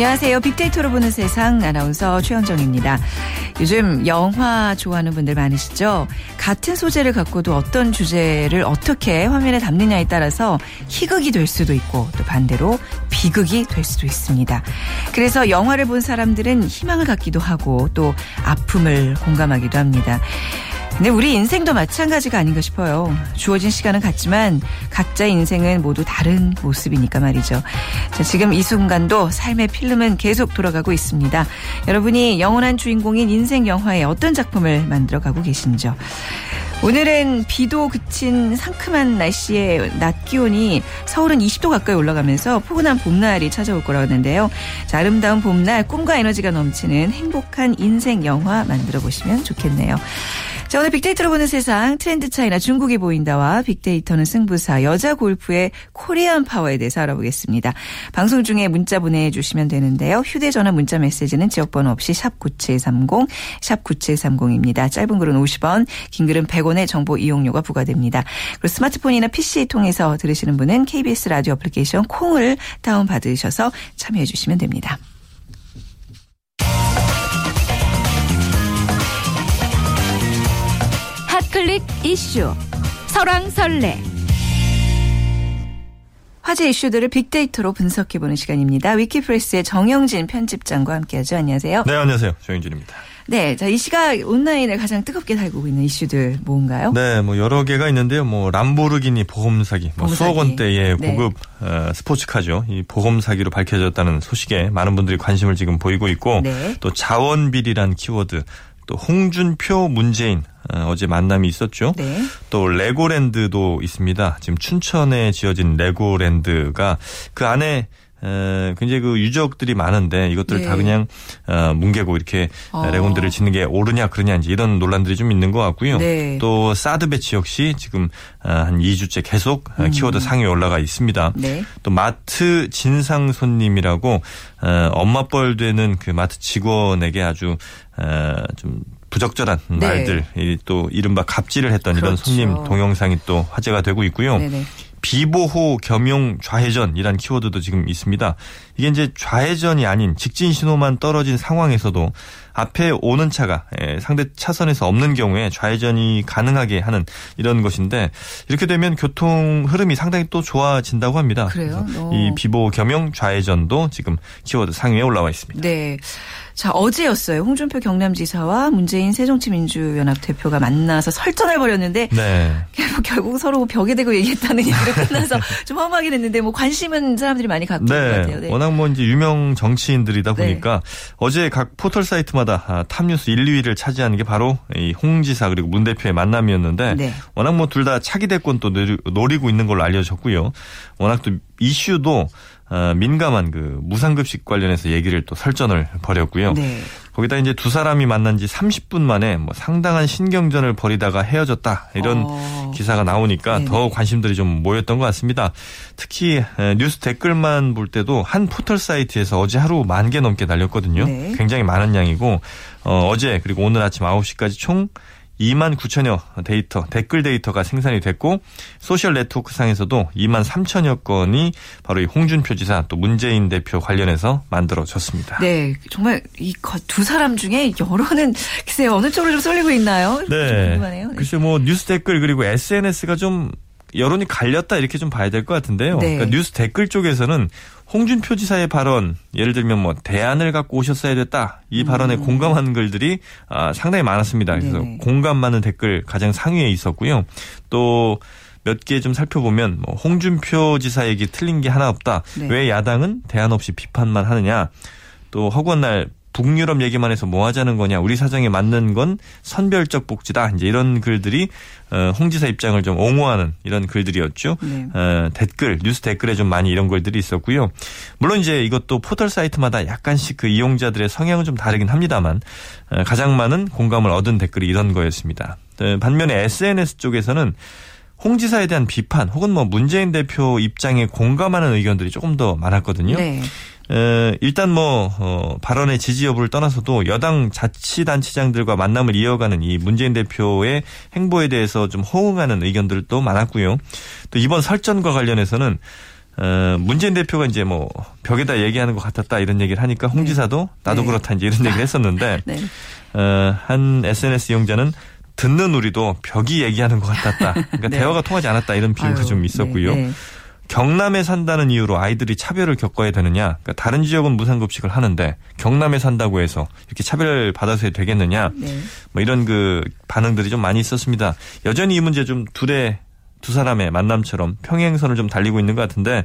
안녕하세요. 빅데이터로 보는 세상 아나운서 최현정입니다. 요즘 영화 좋아하는 분들 많으시죠? 같은 소재를 갖고도 어떤 주제를 어떻게 화면에 담느냐에 따라서 희극이 될 수도 있고 또 반대로 비극이 될 수도 있습니다. 그래서 영화를 본 사람들은 희망을 갖기도 하고 또 아픔을 공감하기도 합니다. 근데 우리 인생도 마찬가지가 아닌가 싶어요. 주어진 시간은 같지만 각자의 인생은 모두 다른 모습이니까 말이죠. 자, 지금 이 순간도 삶의 필름은 계속 돌아가고 있습니다. 여러분이 영원한 주인공인 인생 영화에 어떤 작품을 만들어가고 계신지요. 오늘은 비도 그친 상큼한 날씨에 낮 기온이 서울은 20도 가까이 올라가면서 포근한 봄날이 찾아올 거라고 하는데요. 자, 아름다운 봄날 꿈과 에너지가 넘치는 행복한 인생 영화 만들어 보시면 좋겠네요. 자, 오늘 빅데이터로 보는 세상 트렌드 차이나 중국이 보인다와 빅데이터는 승부사 여자 골프의 코리안 파워에 대해서 알아보겠습니다. 방송 중에 문자 보내주시면 되는데요. 휴대전화 문자 메시지는 지역번호 없이 샵 9730, 샵 9730입니다. 짧은 글은 50원, 긴 글은 100원의 정보 이용료가 부과됩니다. 그리고 스마트폰이나 PC 통해서 들으시는 분은 KBS 라디오 애플리케이션 콩을 다운받으셔서 참여해 주시면 됩니다. 클릭 이슈 설왕설래 화제 이슈들을 빅데이터로 분석해보는 시간입니다. 위키프레스의 정영진 편집장과 함께하죠. 안녕하세요. 네, 안녕하세요. 정영진입니다. 네, 자, 이 시각 온라인을 가장 뜨겁게 달구고 있는 이슈들 뭔가요? 네, 뭐 여러 개가 있는데요. 뭐 람보르기니 보험 사기, 뭐 수억 원대의 네. 고급 어, 스포츠카죠. 이 보험 사기로 밝혀졌다는 소식에 많은 분들이 관심을 지금 보이고 있고 네. 또 자원 비리란 키워드 또 홍준표 문재인 어, 제 만남이 있었죠. 네. 또 레고랜드도 있습니다. 지금 춘천에 지어진 레고랜드가 그 안에 에, 굉장히 그 유적들이 많은데 이것들을 네. 다 그냥 어, 뭉개고 이렇게 어. 레고랜드를 짓는 게 옳으냐 그러냐 이제 이런 논란들이 좀 있는 것 같고요. 네. 또 사드 배치 역시 지금 어, 한 2주째 계속 어, 음. 키워드 상위에 올라가 있습니다. 네. 또 마트 진상 손님이라고 어, 엄마뻘 되는 그 마트 직원에게 아주 어, 좀 부적절한 네. 말들 또 이른바 갑질을 했던 그렇죠. 이런 손님 동영상이 또 화제가 되고 있고요. 네네. 비보호 겸용 좌회전이란 키워드도 지금 있습니다. 이게 이제 좌회전이 아닌 직진 신호만 떨어진 상황에서도 앞에 오는 차가 예, 상대 차선에서 없는 경우에 좌회전이 가능하게 하는 이런 것인데 이렇게 되면 교통 흐름이 상당히 또 좋아진다고 합니다. 그래요? 이 비보호 겸용 좌회전도 지금 키워드 상위에 올라와 있습니다. 네. 자, 어제였어요. 홍준표 경남지사와 문재인 새정치민주연합 대표가 만나서 설전을 벌였는데 네. 결국 서로 벽에 대고 얘기했다는 얘기로 끝나서 좀 허무하게 됐는데 뭐 관심은 사람들이 많이 갖고 네. 있는 것 같아요. 네. 워낙 뭐 이제 유명 정치인들이다 네. 보니까 네. 어제 각 포털 사이트마다 아, 탑뉴스 1, 2위를 차지하는 게 바로 이 홍 지사 그리고 문 대표의 만남이었는데 네. 워낙 뭐 둘 다 차기 대권 또 노리고 있는 걸로 알려졌고요. 워낙 또 이슈도 어, 민감한 그 무상급식 관련해서 얘기를 또 설전을 벌였고요. 네. 거기다 이제 두 사람이 만난 지 30분 만에 뭐 상당한 신경전을 벌이다가 헤어졌다 이런 어. 기사가 나오니까 네네. 더 관심들이 좀 모였던 것 같습니다. 특히 뉴스 댓글만 볼 때도 한 포털 사이트에서 어제 하루 만 개 넘게 달렸거든요. 네. 굉장히 많은 양이고 어, 어제 그리고 오늘 아침 9시까지 총 2만 9천여 데이터, 댓글 데이터가 생산이 됐고 소셜 네트워크 상에서도 2만 3천여 건이 바로 이 홍준표 지사 또 문재인 대표 관련해서 만들어졌습니다. 네, 정말 이 두 사람 중에 여론은 글쎄 어느 쪽으로 좀 쏠리고 있나요? 네. 궁금하네요. 네. 글쎄 뭐 뉴스 댓글 그리고 SNS가 좀 여론이 갈렸다 이렇게 좀 봐야 될 것 같은데요. 네. 그러니까 뉴스 댓글 쪽에서는 홍준표 지사의 발언, 예를 들면 뭐 대안을 갖고 오셨어야 됐다. 이 음. 발언에 음. 공감하는 글들이 아, 상당히 많았습니다. 그래서 네. 공감 많은 댓글 가장 상위에 있었고요. 또 몇 개 좀 살펴보면 뭐 홍준표 지사 얘기 틀린 게 하나 없다. 네. 왜 야당은 대안 없이 비판만 하느냐. 또 허구한 날 북유럽 얘기만 해서 뭐 하자는 거냐. 우리 사정에 맞는 건 선별적 복지다. 이제 이런 글들이 어, 홍 지사 입장을 좀 옹호하는 이런 글들이었죠. 네. 어, 댓글, 뉴스 댓글에 좀 많이 이런 글들이 있었고요. 물론 이제 이것도 포털 사이트마다 약간씩 그 이용자들의 성향은 좀 다르긴 합니다만 어, 가장 많은 공감을 얻은 댓글이 이런 거였습니다. 어, 반면에 SNS 쪽에서는 홍 지사에 대한 비판 혹은 뭐 문재인 대표 입장에 공감하는 의견들이 조금 더 많았거든요. 네. 에, 일단 뭐 어, 발언의 지지 여부를 떠나서도 여당 자치단체장들과 만남을 이어가는 이 문재인 대표의 행보에 대해서 좀 호응하는 의견들도 많았고요. 또 이번 설전과 관련해서는 어, 문재인 대표가 이제 뭐 벽에다 얘기하는 것 같았다 이런 얘기를 하니까 홍 네. 지사도 나도 네. 그렇다 이제 이런 얘기를 했었는데 네. 어, 한 SNS 이용자는 듣는 우리도 벽이 얘기하는 것 같았다. 그러니까 네. 대화가 통하지 않았다 이런 비유가 아유, 좀 있었고요. 경남에 산다는 이유로 아이들이 차별을 겪어야 되느냐? 그러니까 다른 지역은 무상급식을 하는데 경남에 산다고 해서 이렇게 차별을 받아서 되겠느냐? 네. 뭐 이런 그 반응들이 좀 많이 있었습니다. 여전히 이 문제 좀 둘의 두 사람의 만남처럼 평행선을 좀 달리고 있는 것 같은데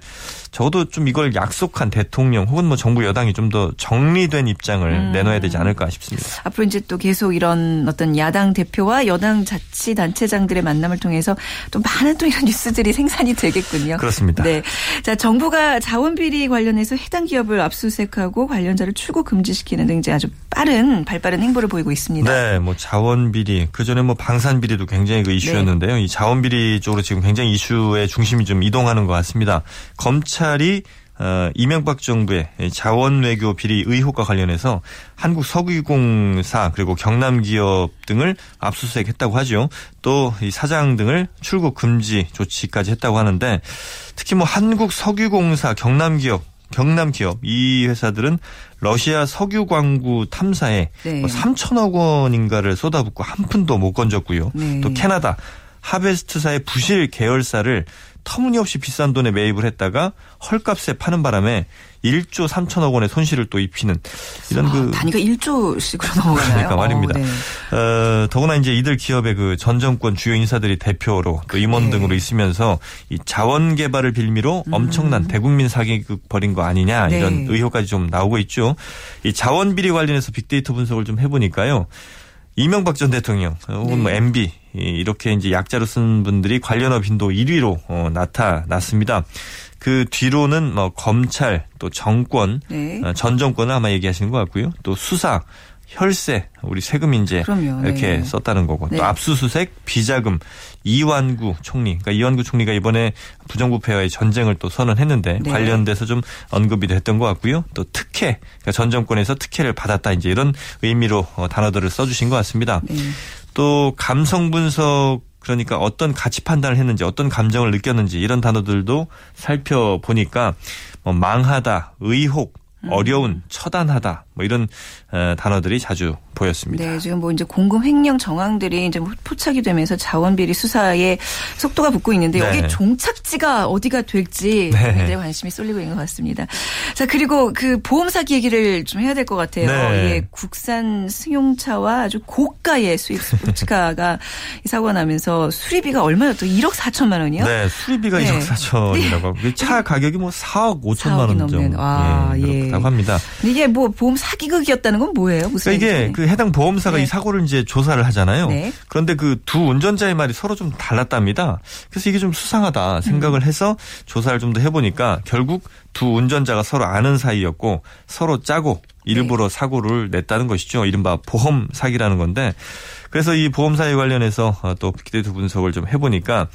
적어도 좀 이걸 약속한 대통령 혹은 뭐 정부 여당이 좀 더 정리된 입장을 음. 내놔야 되지 않을까 싶습니다. 앞으로 이제 또 계속 이런 어떤 야당 대표와 여당 자치단체장들의 만남을 통해서 또 많은 또 이런 뉴스들이 생산이 되겠군요. 그렇습니다. 네. 자, 정부가 자원비리 관련해서 해당 기업을 압수수색하고 관련자를 출국 금지시키는 등 이제 아주 빠른 발빠른 행보를 보이고 있습니다. 네, 뭐 자원비리 그 전에 뭐 방산비리도 굉장히 그 이슈였는데요. 네. 이 자원비리 쪽으로 지금 굉장히 이슈의 중심이 좀 이동하는 것 같습니다. 검찰이 어, 이명박 정부의 자원 외교 비리 의혹과 관련해서 한국 석유공사 그리고 경남 기업 등을 압수수색했다고 하죠. 또 이 사장 등을 출국 금지 조치까지 했다고 하는데 특히 뭐 한국 석유공사 경남 기업 경남 기업 이 회사들은 러시아 석유 광구 탐사에 네. 뭐 3천억 원인가를 쏟아붓고 한 푼도 못 건졌고요. 네. 또 캐나다 하베스트사의 부실 계열사를 터무니없이 비싼 돈에 매입을 했다가 헐값에 파는 바람에 1조 3천억 원의 손실을 또 입히는 이런 아, 그 단위가 1조씩으로 넘어가나요? 그러니까 말입니다. 오, 네. 어, 더구나 이제 이들 기업의 그 전 정권 주요 인사들이 대표로 또 임원 네. 등으로 있으면서 이 자원 개발을 빌미로 음. 엄청난 대국민 사기극 벌인 거 아니냐 네. 이런 의혹까지 좀 나오고 있죠. 이 자원 비리 관련해서 빅데이터 분석을 좀 해보니까요. 이명박 전 대통령 혹은 뭐 MB 이렇게 이제 약자로 쓴 분들이 관련업 빈도 1위로 어, 나타났습니다. 그 뒤로는 뭐 검찰 또 정권 네. 어, 전 정권을 아마 얘기하시는 것 같고요. 또 수사 혈세, 우리 세금 인제 그럼요. 이렇게 네. 썼다는 거고 네. 또 압수수색, 비자금, 이완구 총리, 그러니까 이완구 총리가 이번에 부정부패와의 전쟁을 또 선언했는데 네. 관련돼서 좀 언급이 됐던 것 같고요. 또 특혜, 그러니까 전 정권에서 특혜를 받았다 이제 이런 의미로 어, 단어들을 써주신 것 같습니다. 네. 또 감성 분석 그러니까 어떤 가치 판단을 했는지 어떤 감정을 느꼈는지 이런 단어들도 살펴보니까 뭐 망하다, 의혹, 음. 어려운, 처단하다 뭐 이런 어, 단어들이 자주 보였습니다. 네, 지금 뭐 이제 공금 횡령 정황들이 이제 뭐 포착이 되면서 자원 비리 수사에 속도가 붙고 있는데 네. 여기 종착지가 어디가 될지 네. 굉장히 관심이 쏠리고 있는 것 같습니다. 자 그리고 그 보험 사기 얘기를 좀 해야 될 것 같아요. 네. 예, 국산 승용차와 아주 고가의 수입 스포츠카가 사고가 나면서 수리비가 얼마였죠? 1억 4천만 원이요? 네, 수리비가 네. 1억 4천이라고. 네. 차 가격이 뭐 4억 5천만 원 정도. 아, 예, 그렇다고 예. 합니다. 이게 뭐 보험 사기극이었다는 건 뭐예요? 무슨 그러니까 이게 그 해당 보험사가 네. 이 사고를 이제 조사를 하잖아요. 네. 그런데 그 두 운전자의 말이 서로 좀 달랐답니다. 그래서 이게 좀 수상하다 생각을 음. 해서 조사를 좀 더 해보니까 결국 두 운전자가 서로 아는 사이였고 서로 짜고 일부러 네. 사고를 냈다는 것이죠. 이른바 보험 사기라는 건데 그래서 이 보험사에 관련해서 또 빅데이터 분석을 좀 해보니까 어,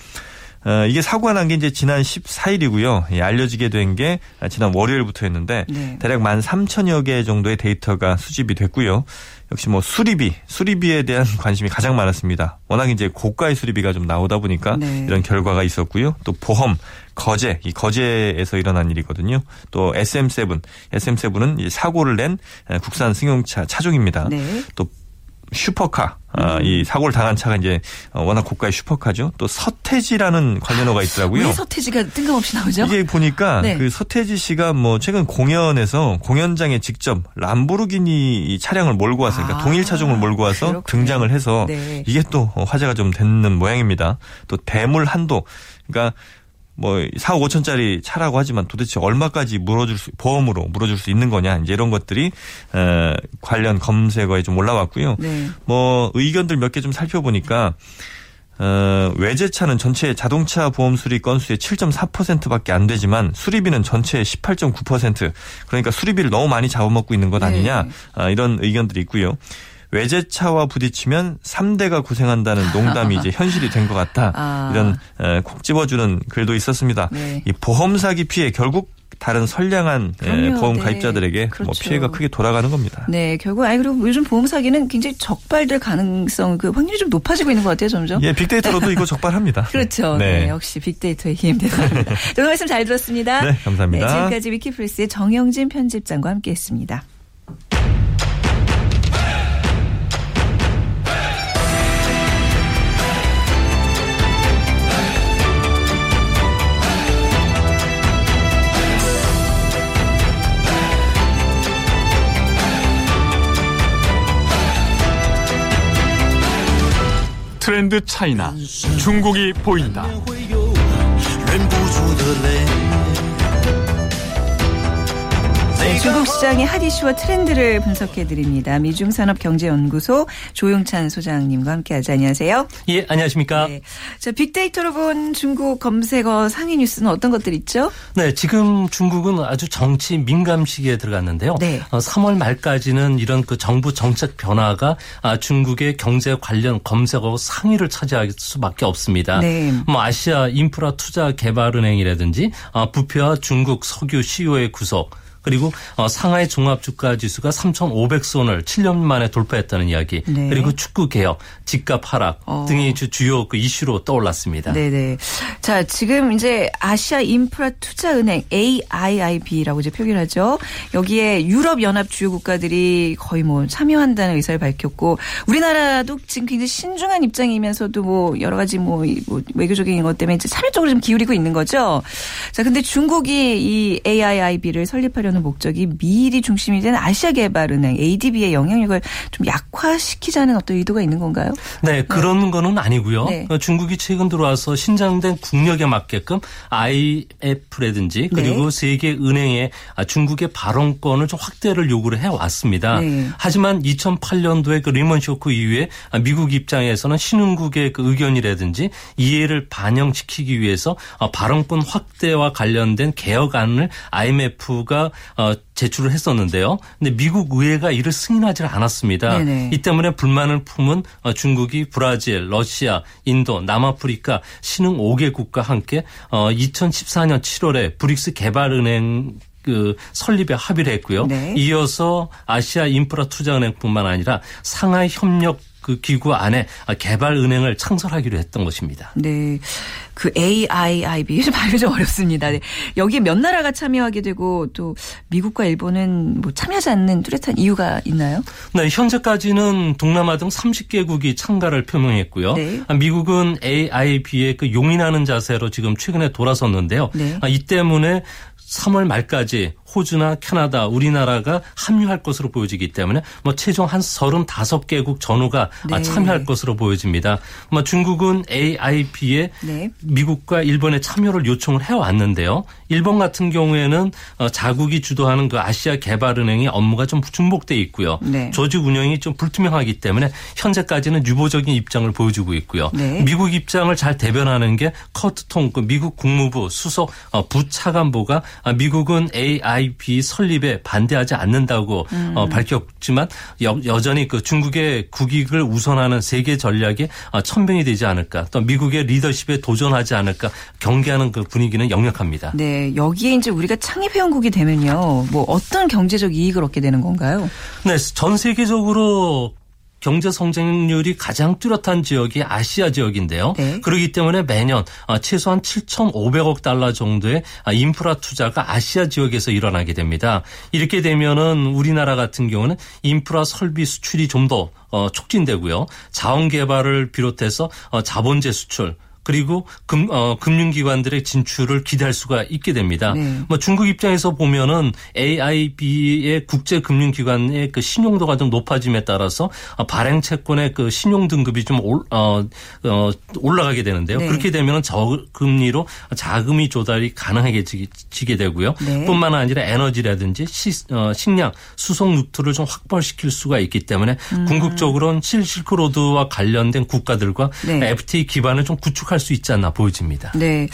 이게 사고가 난 게 이제 지난 14일이고요. 예, 알려지게 된 게 지난 월요일부터였는데 네. 대략 1만 3천여 개 정도의 데이터가 수집이 됐고요. 역시 뭐 수리비, 수리비에 대한 관심이 가장 많았습니다. 워낙 이제 고가의 수리비가 좀 나오다 보니까 네. 이런 결과가 있었고요. 또 보험, 거제, 이 거제에서 일어난 일이거든요. 또 SM7, SM7은 사고를 낸 국산 승용차 차종입니다. 네. 또 슈퍼카 아, 음. 이 사고를 당한 차가 이제 워낙 고가의 슈퍼카죠. 또 서태지라는 관련어가 있더라고요. 왜 서태지가 뜬금없이 나오죠? 이게 보니까 네. 그 서태지 씨가 뭐 최근 공연에서 공연장에 직접 람보르기니 차량을 몰고 와서 그러니까 아, 동일 차종을 몰고 와서 그렇군요. 등장을 해서 네. 이게 또 화제가 좀 됐는 모양입니다. 또 대물 한도 그러니까 뭐 4억 5천짜리 차라고 하지만 도대체 얼마까지 물어줄 수 보험으로 물어줄 수 있는 거냐 이제 이런 것들이 어, 관련 검색어에 좀 올라왔고요. 네. 뭐 의견들 몇 개 좀 살펴보니까 어, 외제차는 전체 자동차 보험 수리 건수의 7.4%밖에 안 되지만 수리비는 전체의 18.9% 그러니까 수리비를 너무 많이 잡아먹고 있는 것 아니냐 네. 아, 이런 의견들이 있고요. 외제차와 부딪히면 3대가 고생한다는 농담이 이제 현실이 된 것 같다. 아. 이런 콕 집어주는 글도 있었습니다. 네. 이 보험 사기 피해 결국 다른 선량한 예, 보험 네. 가입자들에게 뭐 그렇죠. 뭐 피해가 크게 돌아가는 겁니다. 네, 결국 아이 그리고 요즘 보험 사기는 굉장히 적발될 가능성 그 확률이 좀 높아지고 있는 것 같아요, 점점. 예, 빅데이터로도 이거 적발합니다. 그렇죠. 네. 네. 역시 빅데이터의 힘 대단합니다. 오늘 말씀 잘 들었습니다. 네, 감사합니다. 네, 지금까지 위키플러스의 정영진 편집장과 함께했습니다. 트렌드 차이나 중국이 보인다. 네, 중국 시장의 핫 이슈와 트렌드를 분석해 드립니다. 미중산업경제연구소 조용찬 소장님과 함께하자. 안녕하세요. 예, 안녕하십니까. 네. 자, 빅데이터로 본 중국 검색어 상위 뉴스는 어떤 것들 있죠? 네, 지금 중국은 아주 정치 민감 시기에 들어갔는데요. 네. 3월 어, 말까지는 이런 그 정부 정책 변화가 아, 중국의 경제 관련 검색어 상위를 차지할 수밖에 없습니다. 네. 뭐 아시아 인프라 투자 개발은행이라든지 아, 부패와 중국 석유 CEO의 구속 그리고 어, 상하이 종합주가지수가 3,500선을 7년 만에 돌파했다는 이야기. 네. 그리고 축구 개혁, 집값 하락 어. 등이 주요 그 이슈로 떠올랐습니다. 네네. 자 지금 이제 아시아 인프라 투자은행 AIIB라고 이제 표기를 하죠. 여기에 유럽 연합 주요 국가들이 거의 뭐 참여한다는 의사를 밝혔고 우리나라도 지금 굉장히 신중한 입장이면서도 뭐 여러 가지 뭐, 뭐 외교적인 것 때문에 이제 참여 쪽으로 좀 기울이고 있는 거죠. 자 근데 중국이 이 AIIB를 설립하려 하려는 목적이 미일이 중심이 된 아시아개발은행 ADB의 영향력을 좀 약화시키자는 어떤 의도가 있는 건가요? 네, 그런 네. 거는 아니고요. 네. 어, 중국이 최근 들어와서 신장된 국력에 맞게끔 IF라든지 그리고 네. 세계 은행에 중국의 발언권을 좀 확대를 요구를 해 왔습니다. 네. 하지만 2008년도에 그 리먼 쇼크 이후에 미국 입장에서는 신흥국의 그 의견이라든지 이해를 반영시키기 위해서 발언권 확대와 관련된 개혁안을 IMF가 어, 제출을 했었는데요. 근데 미국 의회가 이를 승인하지 않았습니다. 네네. 이 때문에 불만을 품은 어, 중국이 브라질, 러시아, 인도, 남아프리카 신흥 5개국과 함께 2014년 어, 7월에 브릭스 개발은행 그 설립에 합의를 했고요. 네. 이어서 아시아 인프라 투자은행뿐만 아니라 상하이 협력 그 기구 안에 개발 은행을 창설하기로 했던 것입니다. 네. 그 AIIB 좀 발음이 좀 어렵습니다. 네. 여기에 몇 나라가 참여하게 되고 또 미국과 일본은 뭐 참여하지 않는 뚜렷한 이유가 있나요? 네, 현재까지는 동남아 등 30개국이 참가를 표명했고요. 네. 미국은 AIB에 그 용인하는 자세로 지금 최근에 돌아섰는데요. 네. 이 때문에 3월 말까지 호주나 캐나다, 우리나라가 합류할 것으로 보여지기 때문에 뭐 최종 한 35개국 전후가 네. 참여할 것으로 보여집니다. 뭐 중국은 AIP에 네. 미국과 일본의 참여를 요청을 해왔는데요. 일본 같은 경우에는 어, 자국이 주도하는 그 아시아 개발은행의 업무가 좀 중복돼 있고요. 네. 조직 운영이 좀 불투명하기 때문에 현재까지는 유보적인 입장을 보여주고 있고요. 네. 미국 입장을 잘 대변하는 게 커트 통, 그 미국 국무부 수석 어, 부차관보가 아, 미국은 AIP 설립에 반대하지 않는다고 음. 어, 밝혔지만 여, 전히그 중국의 국익을 우선하는 세계 전략에 천병이 되지 않을까 또 미국의 리더십에 도전하지 않을까 경계하는 그 분위기는 역력합니다. 네. 여기에 이제 우리가 창립회원국이 되면요. 뭐 어떤 경제적 이익을 얻게 되는 건가요? 네, 전 세계적으로 경제 성장률이 가장 뚜렷한 지역이 아시아 지역인데요. 네. 그렇기 때문에 매년 어, 최소한 7,500억 달러 정도의 아, 인프라 투자가 아시아 지역에서 일어나게 됩니다. 이렇게 되면은 우리나라 같은 경우는 인프라 설비 수출이 좀더 어, 촉진되고요. 자원 개발을 비롯해서 어, 자본재 수출 그리고 금, 어, 금융기관들의 진출을 기대할 수가 있게 됩니다. 네. 뭐 중국 입장에서 보면은 AIB의 국제 금융기관의 그 신용도가 좀 높아짐에 따라서 발행 채권의 그 신용 등급이 좀 올, 어, 어, 올라가게 되는데요. 네. 그렇게 되면 저금리로 자금이 조달이 가능하게 지게 되고요. 네. 뿐만 아니라 에너지라든지 시, 어, 식량, 수송 루트를 좀 확보시킬 수가 있기 때문에 음. 궁극적으로는 실실크로드와 관련된 국가들과 네. FTA 기반을 좀 구축 구 축할 수 있지 않나 보여집니다. 네.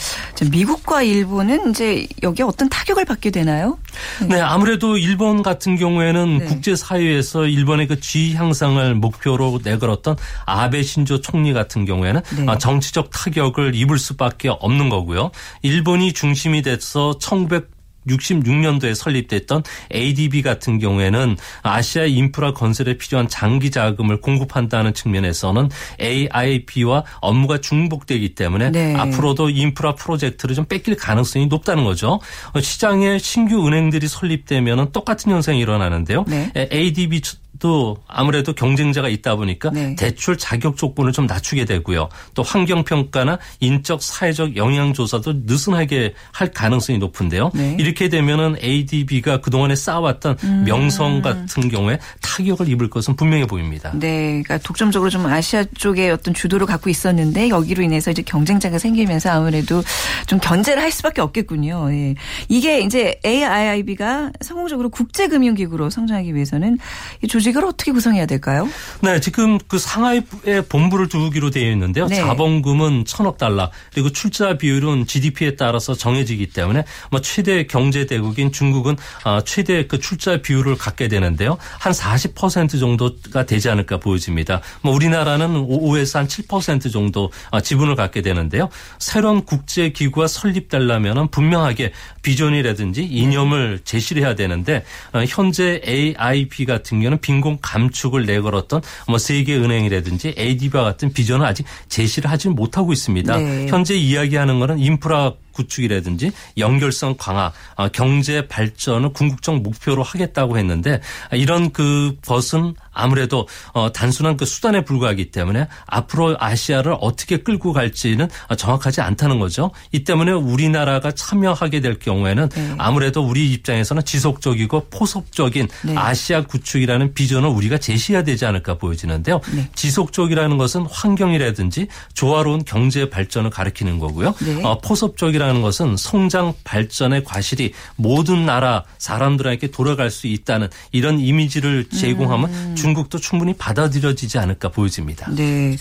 미국과 일본은 이제 여기에 어떤 타격을 받게 되나요? 네. 네 아무래도 일본 같은 경우에는 네. 국제사회에서 일본의 그 지위 향상을 목표로 내걸었던 아베 신조 총리 같은 경우에는 네. 아, 정치적 타격을 입을 수밖에 없는 거고요. 일본이 중심이 돼서 1900 1966년도에 설립됐던 ADB 같은 경우에는 아시아 인프라 건설에 필요한 장기 자금을 공급한다는 측면에서는 AIB와 업무가 중복되기 때문에 네. 앞으로도 인프라 프로젝트를 좀 뺏길 가능성이 높다는 거죠. 시장에 신규 은행들이 설립되면 똑같은 현상이 일어나는데요. 네. ADB 또 아무래도 경쟁자가 있다 보니까 네. 대출 자격 조건을 좀 낮추게 되고요. 또 환경 평가나 인적 사회적 영향 조사도 느슨하게 할 가능성이 높은데요. 네. 이렇게 되면은 ADB가 그동안에 쌓아왔던 음. 명성 같은 경우에 타격을 입을 것은 분명해 보입니다. 네. 그러니까 독점적으로 좀 아시아 쪽에 어떤 주도를 갖고 있었는데 여기로 인해서 이제 경쟁자가 생기면서 아무래도 좀 견제를 할 수밖에 없겠군요. 예. 이게 이제 AIIB가 성공적으로 국제금융기구로 성장하기 위해서는 이 조직 조직을 어떻게 구성해야 될까요? 네, 지금 그 상하이에 본부를 두기로 되어 있는데요. 네. 자본금은 천억 달러 그리고 출자 비율은 GDP에 따라서 정해지기 때문에 뭐 최대 경제 대국인 중국은 아, 최대 그 출자 비율을 갖게 되는데요. 한 40% 정도가 되지 않을까 보여집니다. 뭐 우리나라는 5에서 한 7% 정도 아, 지분을 갖게 되는데요. 새로운 국제 기구가 설립되려면 분명하게 비전이라든지 이념을 제시를 해야 되는데 어, 현재 AIP 같은 경우는 빈곤 감축을 내걸었던 뭐 세계은행이라든지 ADB와 같은 비전을 아직 제시를 하지 못하고 있습니다. 네. 현재 이야기하는 거는 인프라 구축이라든지 연결성 강화, 어, 경제 발전을 궁극적 목표로 하겠다고 했는데 이런 그 것은 아무래도 어, 단순한 그 수단에 불과하기 때문에 앞으로 아시아를 어떻게 끌고 갈지는 정확하지 않다는 거죠. 이 때문에 우리나라가 참여하게 될 경우에는 네. 아무래도 우리 입장에서는 지속적이고 포섭적인 네. 아시아 구축이라는 비전을 우리가 제시해야 되지 않을까 보여지는데요. 네. 지속적이라는 것은 환경이라든지 조화로운 경제 발전을 가리키는 거고요. 네. 어, 포섭적이라는 것은 성장 발전의 과실이 모든 나라 사람들에게 돌아갈 수 있다는 이런 이미지를 제공하면 음. 중국도 충분히 받아들여지지 않을까 보여집니다. 네.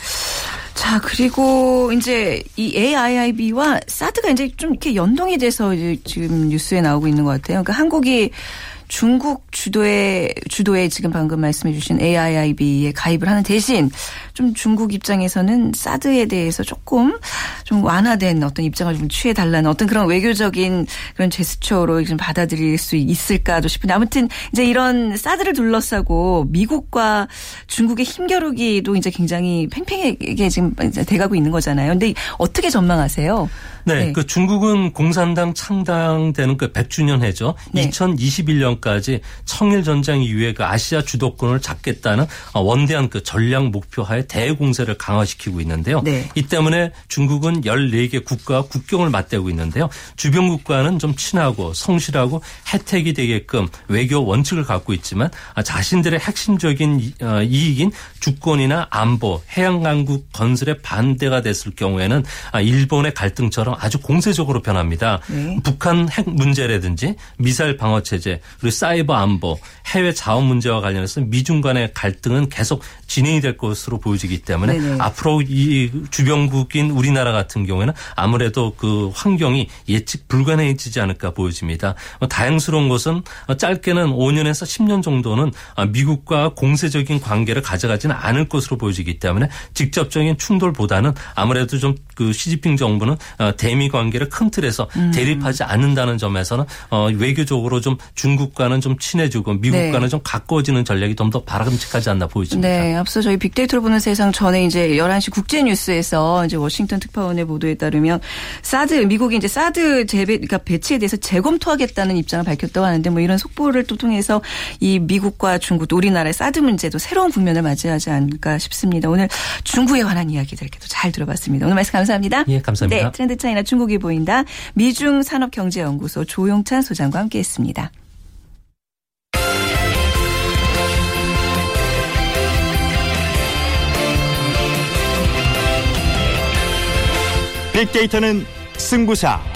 자, 그리고 이제 이 AIIB와 사드가 이제 좀 이렇게 연동이 돼서 지금 뉴스에 나오고 있는 것 같아요. 그러니까 한국이 중국 주도의 주도에 지금 방금 말씀해 주신 AIIB에 가입을 하는 대신 좀 중국 입장에서는 사드에 대해서 조금 좀 완화된 어떤 입장을 좀 취해 달라는 어떤 그런 외교적인 그런 제스처로 좀 받아들일 수 있을까도 싶은데 아무튼 이제 이런 사드를 둘러싸고 미국과 중국의 힘겨루기도 이제 굉장히 팽팽하게 지금 돼가고 있는 거잖아요. 근데 어떻게 전망하세요? 네, 네. 그 중국은 공산당 창당되는 그 100주년 해죠. 네. 2021년 까지 청일 전쟁 이후에 그 아시아 주도권을 잡겠다는 원대한 그 전략 목표하에 대공세를 강화시키고 있는데요. 네. 이 때문에 중국은 14개 국가와 국경을 맞대고 있는데요. 주변 국가는 좀 친하고 성실하고 혜택이 되게끔 외교 원칙을 갖고 있지만 자신들의 핵심적인 어, 이익인 주권이나 안보, 해양 강국 건설에 반대가 됐을 경우에는 일본의 갈등처럼 아주 공세적으로 변합니다. 네. 북한 핵 문제라든지 미사일 방어 체제 그리고 사이버 안보, 해외 자원 문제와 관련해서 미중 간의 갈등은 계속 진행이 될 것으로 보여지기 때문에 네네. 앞으로 이 주변국인 우리나라 같은 경우에는 아무래도 그 환경이 예측 불가능해지지 않을까 보여집니다. 뭐 다행스러운 것은 짧게는 5년에서 10년 정도는 미국과 공세적인 관계를 가져가지는 않을 것으로 보여지기 때문에 직접적인 충돌보다는 아무래도 좀 그 시진핑 정부는 대미 관계를 큰 틀에서 음. 대립하지 않는다는 점에서는 어, 외교적으로 좀 중국 과는 좀 친해지고 미국과는 네. 좀 가까워지는 전략이 좀 더 바람직하지 않나 보여집니다. 네, 앞서 저희 빅데이터로 보는 세상 전에 이제 11시 국제 뉴스에서 이제 워싱턴 특파원의 보도에 따르면 사드 미국이 이제 사드 재배 그러니까 배치에 대해서 재검토하겠다는 입장을 밝혔다고 하는데 뭐 이런 속보를 또 통해서 이 미국과 중국 우리나라의 사드 문제도 새로운 국면을 맞이하지 않을까 싶습니다. 오늘 중국에 관한 이야기들 이렇게 잘 들어봤습니다. 오늘 말씀 감사합니다. 예, 감사합니다. 네, 트렌드 차이나 중국이 보인다. 미중 산업경제연구소 조용찬 소장과 함께했습니다. 빅데이터는 승부사.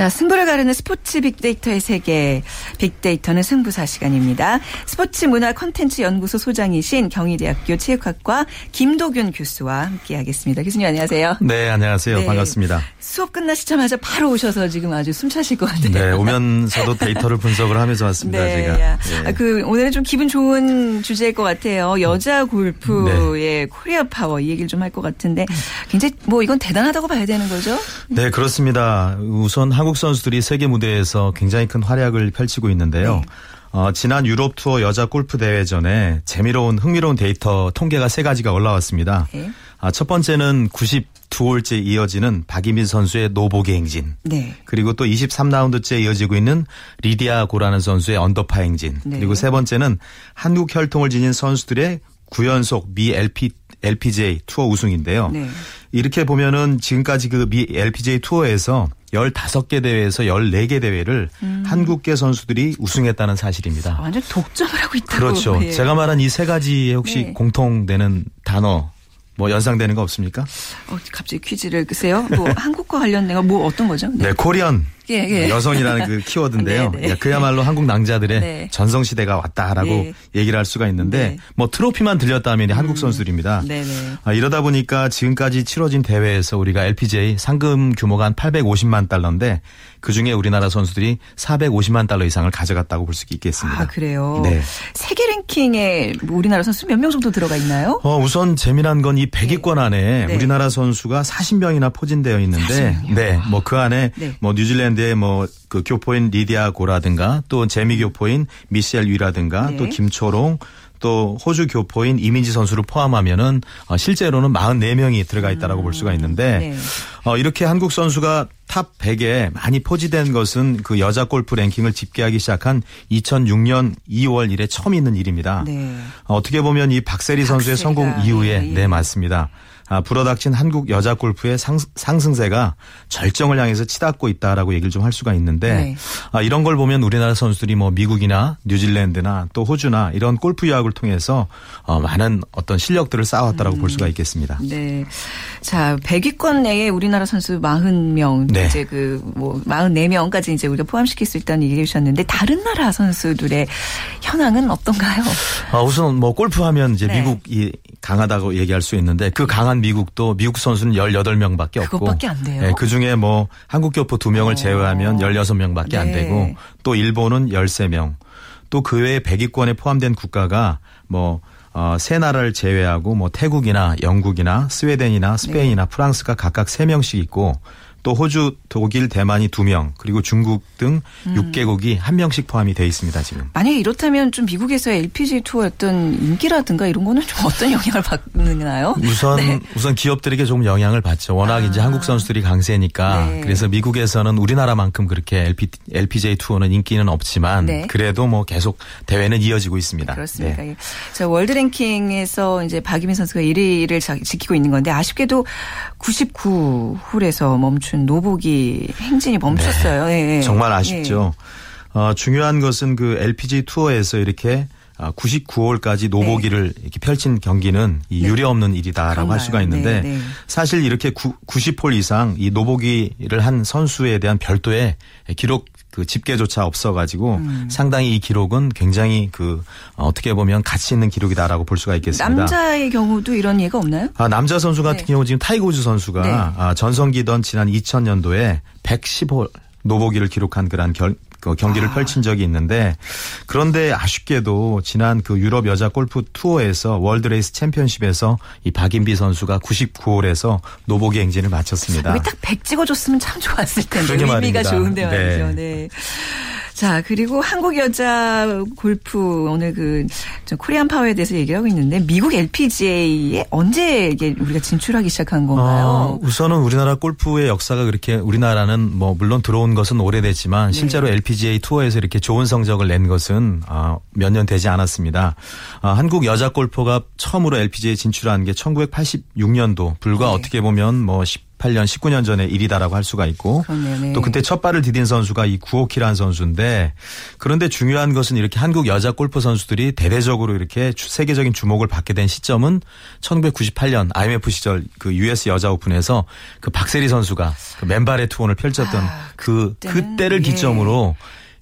자, 승부를 가르는 스포츠 빅데이터의 세계. 빅데이터는 승부사 시간입니다. 스포츠 문화 콘텐츠 연구소 소장이신 경희대학교 체육학과 김도균 교수와 함께 하겠습니다. 교수님 안녕하세요. 네, 안녕하세요. 네. 반갑습니다. 수업 끝나시자마자 바로 오셔서 지금 아주 숨 차실 것 같아요. 네, 오면서도 데이터를 분석을 하면서 왔습니다. 네, 제가. 네. 아, 그 오늘은 좀 기분 좋은 주제일 것 같아요. 여자 골프의 네. 코리아 파워 이 얘기를 좀 할 것 같은데 굉장히 뭐 이건 대단하다고 봐야 되는 거죠? 네, 그렇습니다. 우선 한국 선수들이 세계 무대에서 굉장히 큰 활약을 펼치고 있는데요. 네. 어, 지난 유럽 투어 여자 골프 대회 전에 재미로운 흥미로운 데이터 통계가 세 가지가 올라왔습니다. 네. 아, 첫 번째는 92홀째 이어지는 박인비 선수의 노보기 행진. 네. 그리고 또 23라운드째 이어지고 있는 리디아 고라는 선수의 언더파 행진. 네. 그리고 세 번째는 한국 혈통을 지닌 선수들의 9연속 미 LP, LPGA 투어 우승인데요. 네. 이렇게 보면은 지금까지 그 미 LPGA 투어에서 15개 대회에서 14개 대회를 음. 한국계 선수들이 우승했다는 사실입니다. 완전 독점을 하고 있다고. 그렇죠. 예. 제가 말한 이 세 가지에 혹시 네. 공통되는 단어 뭐 연상되는 거 없습니까? 어, 갑자기 퀴즈를 글쎄요. 뭐 한국과 관련된 거 뭐 어떤 거죠? 네, 네 코리안. 예, 예. 여성이라는 그 키워드인데요. 네, 네. 그야말로 한국 낭자들의 네. 전성 시대가 왔다라고 네. 얘기를 할 수가 있는데 네. 뭐 트로피만 들렸다면 음. 한국 선수들입니다. 아, 이러다 보니까 지금까지 치러진 대회에서 우리가 LPGA 상금 규모가 한 850만 달러인데 그 중에 우리나라 선수들이 450만 달러 이상을 가져갔다고 볼 수 있겠습니다. 아, 그래요? 네. 세계 랭킹에 뭐 우리나라 선수 몇 명 정도 들어가 있나요? 어, 우선 재미난 건 이 100위권 안에 우리나라 선수가 40명이나 포진되어 있는데 40명이요? 네. 뭐 그 안에 뭐 뉴질랜드 뉴질랜드의 뭐그 교포인 리디아 고라든가 또 재미 교포인 미셸 위라든가 네. 또 김초롱 또 호주 교포인 이민지 선수를 포함하면은 어, 실제로는 44명이 들어가 있다라고 음. 볼 수가 있는데 네. 어, 이렇게 한국 선수가 top 100에 많이 포진된 것은 그 여자 골프 랭킹을 집계하기 시작한 2006년 2월 이래 처음 있는 일입니다. 네. 어, 어떻게 보면 이 박세리 선수의 성공 이후에 네, 네 맞습니다. 아, 불어닥친 한국 여자 골프의 상, 승세가 절정을 향해서 치닫고 있다라고 얘기를 좀 할 수가 있는데 네. 아, 이런 걸 보면 우리나라 선수들이 뭐 미국이나 뉴질랜드나 또 호주나 이런 골프 유학을 통해서 어, 많은 어떤 실력들을 쌓아왔다라고 음. 볼 수가 있겠습니다. 네. 자, 100위권 내에 우리나라 선수 40명 네. 이제 그 뭐 44명까지 이제 우리가 포함시킬 수 있다는 얘기를 주셨는데 다른 나라 선수들의 현황은 어떤가요? 아, 우선 뭐 골프 하면 이제 네. 미국이 강하다고 얘기할 수 있는데 그 강한 미국도 미국 선수는 18명밖에 없고 그것밖에 안 돼요. 네, 그중에 뭐 한국 교포 2명을 어. 제외하면 16명밖에 네. 안 되고 또 일본은 13명. 또 그 외에 100위권에 포함된 국가가 뭐 어, 세 나라를 제외하고 뭐 태국이나 영국이나 스웨덴이나 스페인이나 네. 프랑스가 각각 3명씩 있고 또 호주, 독일, 대만이 2명, 그리고 중국 등 음. 6개국이 1명씩 포함이 돼 있습니다, 지금. 만약에 이렇다면 좀 미국에서 LPG 투어였던 인기라든가 이런 거는 좀 어떤 영향을 받느나요? 우선 네. 우선 기업들에게 조금 영향을 받죠. 워낙 아. 이제 한국 선수들이 강세니까. 네. 그래서 미국에서는 우리나라만큼 그렇게 LP, LPGA 투어는 인기는 없지만 네. 그래도 뭐 계속 대회는 이어지고 있습니다. 그렇습니까? 네. 자, 월드 랭킹에서 이제 박인비 선수가 1위를 지키고 있는 건데 아쉽게도 99홀에서 멈춘 멈춘 노보기 행진이 멈췄어요. 네. 네. 정말 아쉽죠. 네. 어, 중요한 것은 그 LPGA 투어에서 이렇게 99홀까지 아, 노보기를 네. 이렇게 펼친 경기는 이 네. 유례 없는 일이다라고 그런가요? 할 수가 있는데 네, 네. 사실 이렇게 90홀 이상 이 노보기를 한 선수에 대한 별도의 기록 그 집계조차 없어가지고 음. 상당히 이 기록은 굉장히 그 어, 어떻게 보면 가치 있는 기록이다라고 볼 수가 있겠습니다. 남자의 경우도 이런 예가 없나요? 아, 남자 선수 같은 네. 경우 지금 타이거 우즈 선수가 네. 아, 전성기던 지난 2000년도에 110홀 노보기를 기록한 그런 결, 그 경기를 아. 펼친 적이 있는데 그런데 아쉽게도 지난 그 유럽 여자 골프 투어에서 월드 레이디스 챔피언십에서 이 박인비 선수가 99홀에서 노보기 행진을 마쳤습니다. 딱100 찍어줬으면 참 좋았을 텐데 의미가 말입니다. 좋은데 말이죠. 네. 네. 자, 그리고 한국 여자 골프 오늘 그 코리안 파워에 대해서 얘기하고 있는데 미국 LPGA에 언제 이게 우리가 진출하기 시작한 건가요? 어, 우선은 우리나라 골프의 역사가 그렇게 우리나라는 뭐 물론 들어온 것은 오래됐지만 네. 실제로 LPGA 투어에서 이렇게 좋은 성적을 낸 것은 어, 몇년 되지 않았습니다. 어, 한국 여자 골퍼가 처음으로 LPGA에 진출한 게 1986년도 불과 네. 어떻게 보면 뭐 18년, 19년 전에 일이다라고 할 수가 있고 그러네요. 또 그때 첫 발을 디딘 선수가 이 구호키라는 선수인데 그런데 중요한 것은 이렇게 한국 여자 골프 선수들이 대대적으로 이렇게 세계적인 주목을 받게 된 시점은 1998년 IMF 시절 그 US 여자 오픈에서 그 박세리 선수가 그 맨발의 투혼을 펼쳤던 아, 그 그때를 예. 기점으로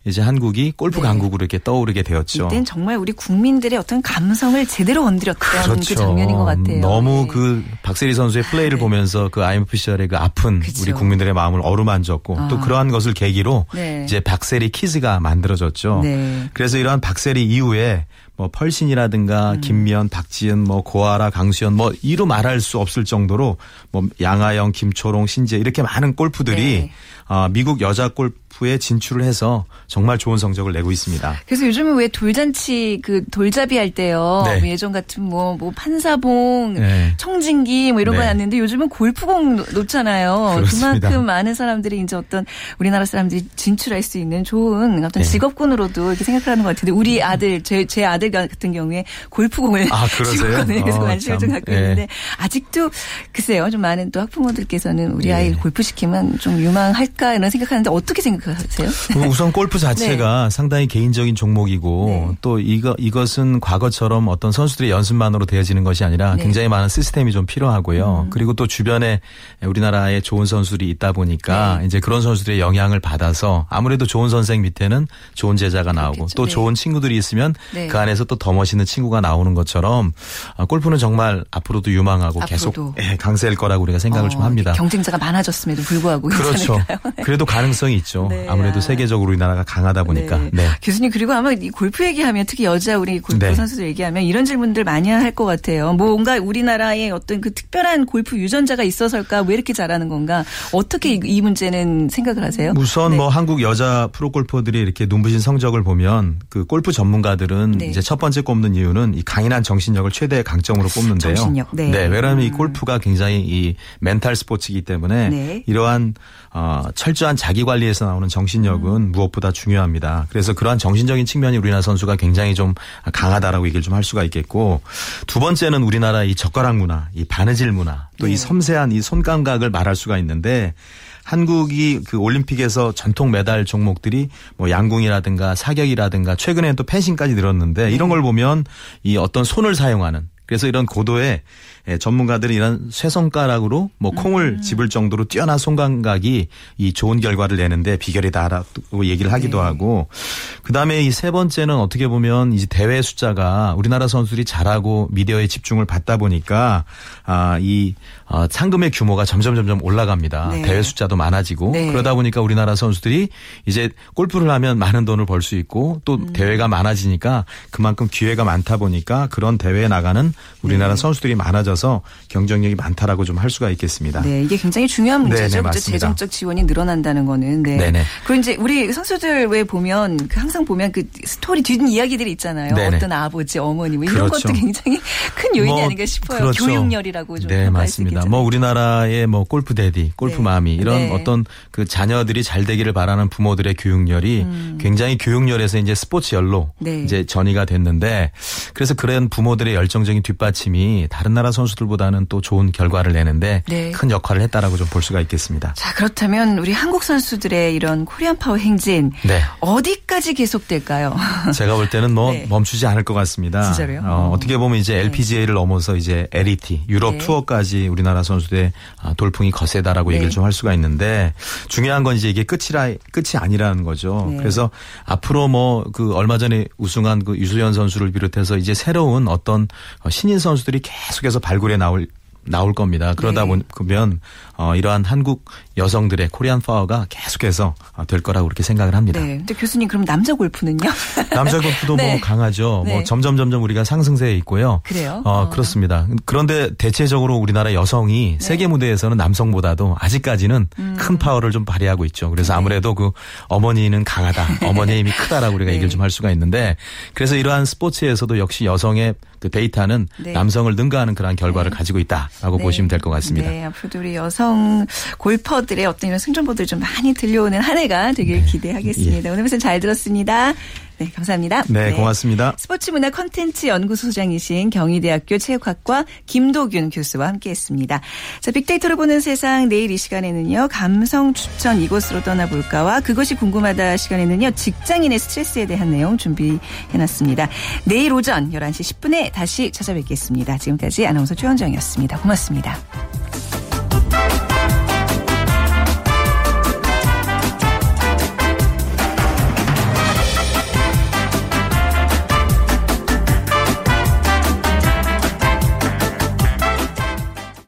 이제 한국이 골프 네. 강국으로 이렇게 떠오르게 되었죠. 이땐 정말 우리 국민들의 어떤 감성을 제대로 건드렸던 그 그렇죠. 그 장면인 것 같아요. 너무 네. 그 박세리 선수의 플레이를 네. 보면서 그 IMF 시절의 그 아픈 그렇죠. 우리 국민들의 마음을 어루만졌고 아. 또 그러한 것을 계기로 네. 이제 박세리 키즈가 만들어졌죠. 네. 그래서 이러한 박세리 이후에 뭐 펄신이라든가 음. 김미연, 박지은, 뭐 고아라, 강수현 뭐 이루 말할 수 없을 정도로 뭐 양아영, 김초롱, 신재 이렇게 많은 골프들이 네. 어, 미국 여자 골프 에 진출을 해서 정말 좋은 성적을 내고 있습니다. 그래서 요즘은 왜 돌잔치 그 돌잡이 할 때요. 네. 뭐 예전 같은 뭐, 뭐 판사봉, 네. 청진기 뭐 이런 네. 거 났는데 요즘은 골프공 놓잖아요. 그렇습니다. 그만큼 많은 사람들이 이제 어떤 우리나라 사람들이 진출할 수 있는 좋은 어떤 네. 직업군으로도 이렇게 생각하는 것 같은데 우리 아들 제, 제 아들 같은 경우에 골프공을 아, 직업군에 어, 관심을 좀 갖고 네. 있는데 아직도 글쎄요 좀 많은 또 학부모들께서는 우리 아이 골프 시키면 좀 유망할 않을까 이런 생각하는데 어떻게 생각하세요? 우선 골프 자체가 네. 상당히 개인적인 종목이고 네. 또 이거 이것은 과거처럼 어떤 선수들의 연습만으로 되어지는 것이 아니라 네. 굉장히 많은 시스템이 좀 필요하고요. 음. 그리고 또 주변에 우리나라에 좋은 선수들이 있다 보니까 네. 이제 그런 선수들의 영향을 받아서 아무래도 좋은 선생 밑에는 좋은 제자가 나오고 그렇겠죠. 또 네. 좋은 친구들이 있으면 네. 그 안에서 또 더 멋있는 친구가 나오는 것처럼 아, 골프는 정말 앞으로도 유망하고 앞으로도. 계속 예, 강세일 거라고 우리가 생각을 어, 좀 합니다. 경쟁자가 많아졌음에도 불구하고 그렇죠. 그래도 가능성이 있죠. 네. 아무래도 세계적으로 우리나라가 강하다 보니까. 네. 네. 교수님 그리고 아마 이 골프 얘기하면 특히 여자 우리 골프 네. 선수들 얘기하면 이런 질문들 많이 할 것 같아요. 뭐 뭔가 우리나라에 어떤 그 특별한 골프 유전자가 있어서일까 왜 이렇게 잘하는 건가 어떻게 이, 이 문제는 생각을 하세요? 우선 네. 뭐 한국 여자 프로 골퍼들이 이렇게 눈부신 성적을 보면 그 골프 전문가들은 네. 이제 첫 번째 꼽는 이유는 이 강인한 정신력을 최대 강점으로 꼽는데요. 정신력. 네. 네. 왜냐하면 음. 이 골프가 굉장히 이 멘탈 스포츠이기 때문에 이러한 어, 철저한 자기 관리에서 나오는 정신력은 음. 무엇보다 중요합니다. 그래서 그러한 정신적인 측면이 우리나라 선수가 굉장히 좀 강하다라고 얘기를 좀 할 수가 있겠고 두 번째는 우리나라 이 젓가락 문화, 이 바느질 문화, 또이 네. 섬세한 이 손감각을 말할 수가 있는데 한국이 그 올림픽에서 전통 메달 종목들이 뭐 양궁이라든가 사격이라든가 최근에는 또 펜싱까지 늘었는데 네. 이런 걸 보면 이 어떤 손을 사용하는 그래서 이런 고도의 예, 전문가들이 이런 쇠손가락으로 뭐 콩을 음. 집을 정도로 뛰어난 손감각이 이 좋은 결과를 내는데 비결이다라고 얘기를 하기도 네. 하고 그다음에 이 세 번째는 어떻게 보면 이제 대회 숫자가 우리나라 선수들이 잘하고 미디어에 집중을 받다 보니까 아이 어, 상금의 규모가 점점 점점 올라갑니다. 네. 대회 숫자도 많아지고 네. 그러다 보니까 우리나라 선수들이 이제 골프를 하면 많은 돈을 벌 수 있고 또 음. 대회가 많아지니까 그만큼 기회가 많다 보니까 그런 대회에 나가는 우리나라 네. 선수들이 많아져서 경쟁력이 많다라고 좀 할 수가 있겠습니다. 네, 이게 굉장히 중요한 문제죠. 네네, 재정적 지원이 늘어난다는 거는. 네. 네네. 그리고 이제 우리 선수들 왜 보면 그 항상 보면 그 스토리 뒷 이야기들이 있잖아요. 네네. 어떤 아버지, 어머니 뭐 이런 그렇죠. 것도 굉장히 큰 요인이 뭐, 아닌가 싶어요. 그렇죠. 교육열이라고 좀 네, 맞습니다. 뭐 우리나라의 뭐 골프 데디, 골프 네. 마미 이런 네. 어떤 그 자녀들이 잘 되기를 바라는 부모들의 교육열이 음. 굉장히 교육열에서 이제 스포츠 열로 네. 이제 전이가 됐는데 그래서 그런 부모들의 열정적인 뒷받침이 다른 나라 선수들보다는 또 좋은 결과를 내는데 네. 큰 역할을 했다라고 좀 볼 수가 있겠습니다. 자 그렇다면 우리 한국 선수들의 이런 코리안 파워 행진 네. 어디까지 계속될까요? 제가 볼 때는 뭐 네. 멈추지 않을 것 같습니다. 진짜로요? 어, 어. 떻게 보면 이제 LPGA를 넘어서 이제 LET 유럽 네. 투어까지 우리나라 선수들의 아, 돌풍이 거세다라고 네. 얘기를 좀 할 수가 있는데 중요한 건 이제 이게 끝이라 끝이 아니라는 거죠. 네. 그래서 앞으로 뭐 그 얼마 전에 우승한 그 유수현 선수를 비롯해서 이제 새로운 어떤 신인 선수들이 계속해서 발굴해 나올 나올 겁니다. 그러다 네. 보면 어, 이러한 한국 여성들의 코리안 파워가 계속해서 어, 될 거라고 그렇게 생각을 합니다. 네. 근데 교수님 그럼 남자 골프는요? 남자 골프도 뭐 네. 뭐 강하죠. 뭐 네. 뭐 점점 점점 우리가 상승세에 있고요. 그래요? 어, 어. 그렇습니다. 그런데 대체적으로 우리나라 여성이 네. 세계 무대에서는 남성보다도 아직까지는 음. 큰 파워를 좀 발휘하고 있죠. 그래서 네. 아무래도 그 어머니는 강하다. 어머니의 힘이 크다라고 우리가 네. 얘기를 좀 할 수가 있는데 그래서 이러한 스포츠에서도 역시 여성의 그 데이터는 남성을 능가하는 그러한 결과를 가지고 있다라고 보시면 될 것 같습니다. 네. 앞으로도 우리 여성 여성 골퍼들의 어떤 이런 승전보들 좀 많이 들려오는 한 해가 되길 네. 기대하겠습니다. 예. 오늘 말씀 잘 들었습니다. 네, 감사합니다. 네, 네, 고맙습니다. 스포츠 문화 컨텐츠 연구소장이신 경희대학교 체육학과 김도균 교수와 함께했습니다. 자, 빅데이터로 보는 세상 내일 이 시간에는요 감성 추천 이곳으로 떠나볼까와 그것이 궁금하다 시간에는요 직장인의 스트레스에 대한 내용 준비해놨습니다. 내일 오전 11시 10분에 다시 찾아뵙겠습니다. 지금까지 아나운서 최원정이었습니다. 고맙습니다. Bye.